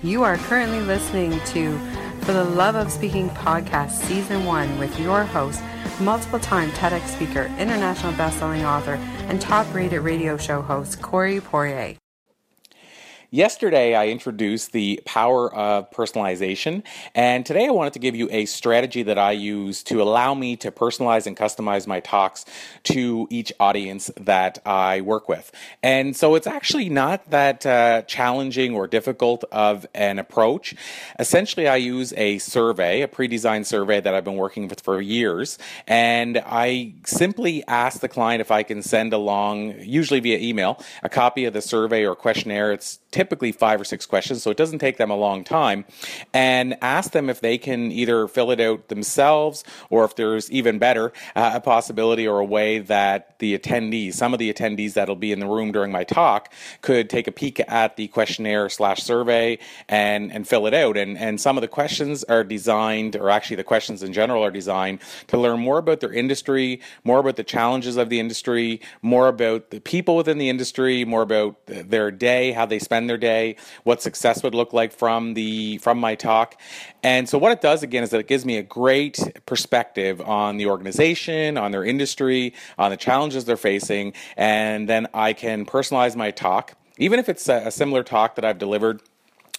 You are currently listening to For the Love of Speaking podcast, season one, with your host, multiple time TEDx speaker, international best-selling author, and top rated radio show host, Corey Poirier. Yesterday, I introduced the power of personalization, and today I wanted to give you a strategy that I use to allow me to personalize and customize my talks to each audience that I work with. And so it's actually not that uh, challenging or difficult of an approach. Essentially, I use a survey, a pre designed survey that I've been working with for years, and I simply ask the client if I can send along, usually via email, a copy of the survey or questionnaire. It's typically five or six questions, so it doesn't take them a long time, and ask them if they can either fill it out themselves or if there's even better, uh, a possibility or a way that the attendees, some of the attendees that'll be in the room during my talk, could take a peek at the questionnaire slash survey and, and fill it out. And, and some of the questions are designed, or actually the questions in general are designed to learn more about their industry, more about the challenges of the industry, more about the people within the industry, more about their day, how they spend their day, what success would look like from the from my talk. And so what it does again is that it gives me a great perspective on the organization, on their industry, on the challenges they're facing, and then I can personalize my talk even if it's a, similar talk that I've delivered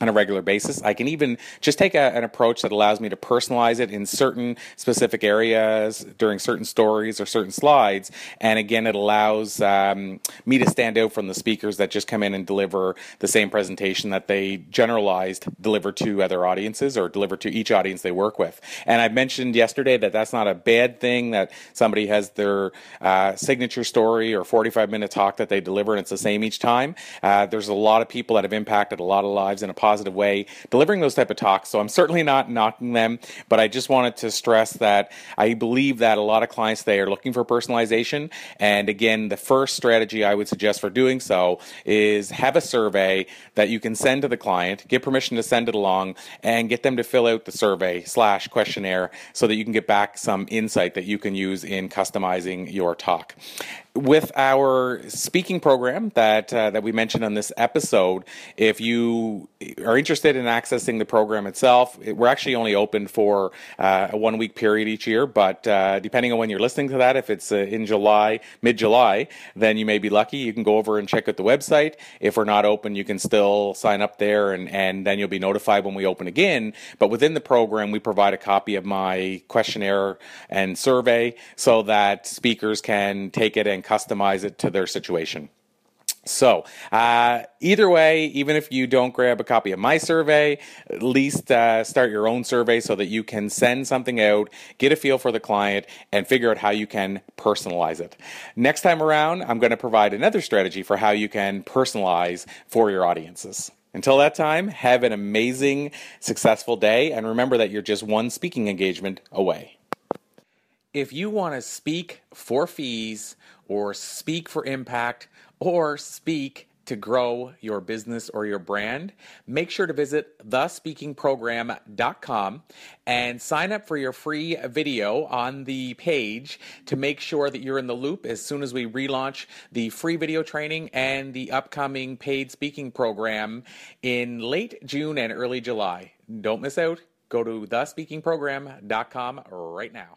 on a regular basis. I can even just take a, an approach that allows me to personalize it in certain specific areas during certain stories or certain slides. And again, it allows um, me to stand out from the speakers that just come in and deliver the same presentation that they generalized deliver to other audiences or deliver to each audience they work with. And I mentioned yesterday that that's not a bad thing that somebody has their uh, signature story or 45 minute talk that they deliver and it's the same each time. Uh, there's a lot of people that have impacted a lot of lives in a positive way, delivering those type of talks. So I'm certainly not knocking them, but I just wanted to stress that I believe that a lot of clients they are looking for personalization. And again, the first strategy I would suggest for doing so is have a survey that you can send to the client, get permission to send it along, and get them to fill out the survey slash questionnaire so that you can get back some insight that you can use in customizing your talk with our speaking program that uh, that we mentioned on this episode, if you are interested in accessing the program itself, it, we're actually only open for uh, a one week period each year. But uh, depending on when you're listening to that, if it's uh, in July, mid July, then you may be lucky. You can go over and check out the website. If we're not open, you can still sign up there, and and then you'll be notified when we open again. But within the program, we provide a copy of my questionnaire and survey so that speakers can take it and customize it to their situation. So, uh, either way, even if you don't grab a copy of my survey, at least uh, start your own survey so that you can send something out, get a feel for the client, and figure out how you can personalize it. Next time around, I'm going to provide another strategy for how you can personalize for your audiences. Until that time, have an amazing, successful day, and remember that you're just one speaking engagement away. If you want to speak for fees or speak for impact, or speak to grow your business or your brand, make sure to visit thespeakingprogram.com and sign up for your free video on the page to make sure that you're in the loop as soon as we relaunch the free video training and the upcoming paid speaking program in late June and early July. Don't miss out. Go to thespeakingprogram.com right now.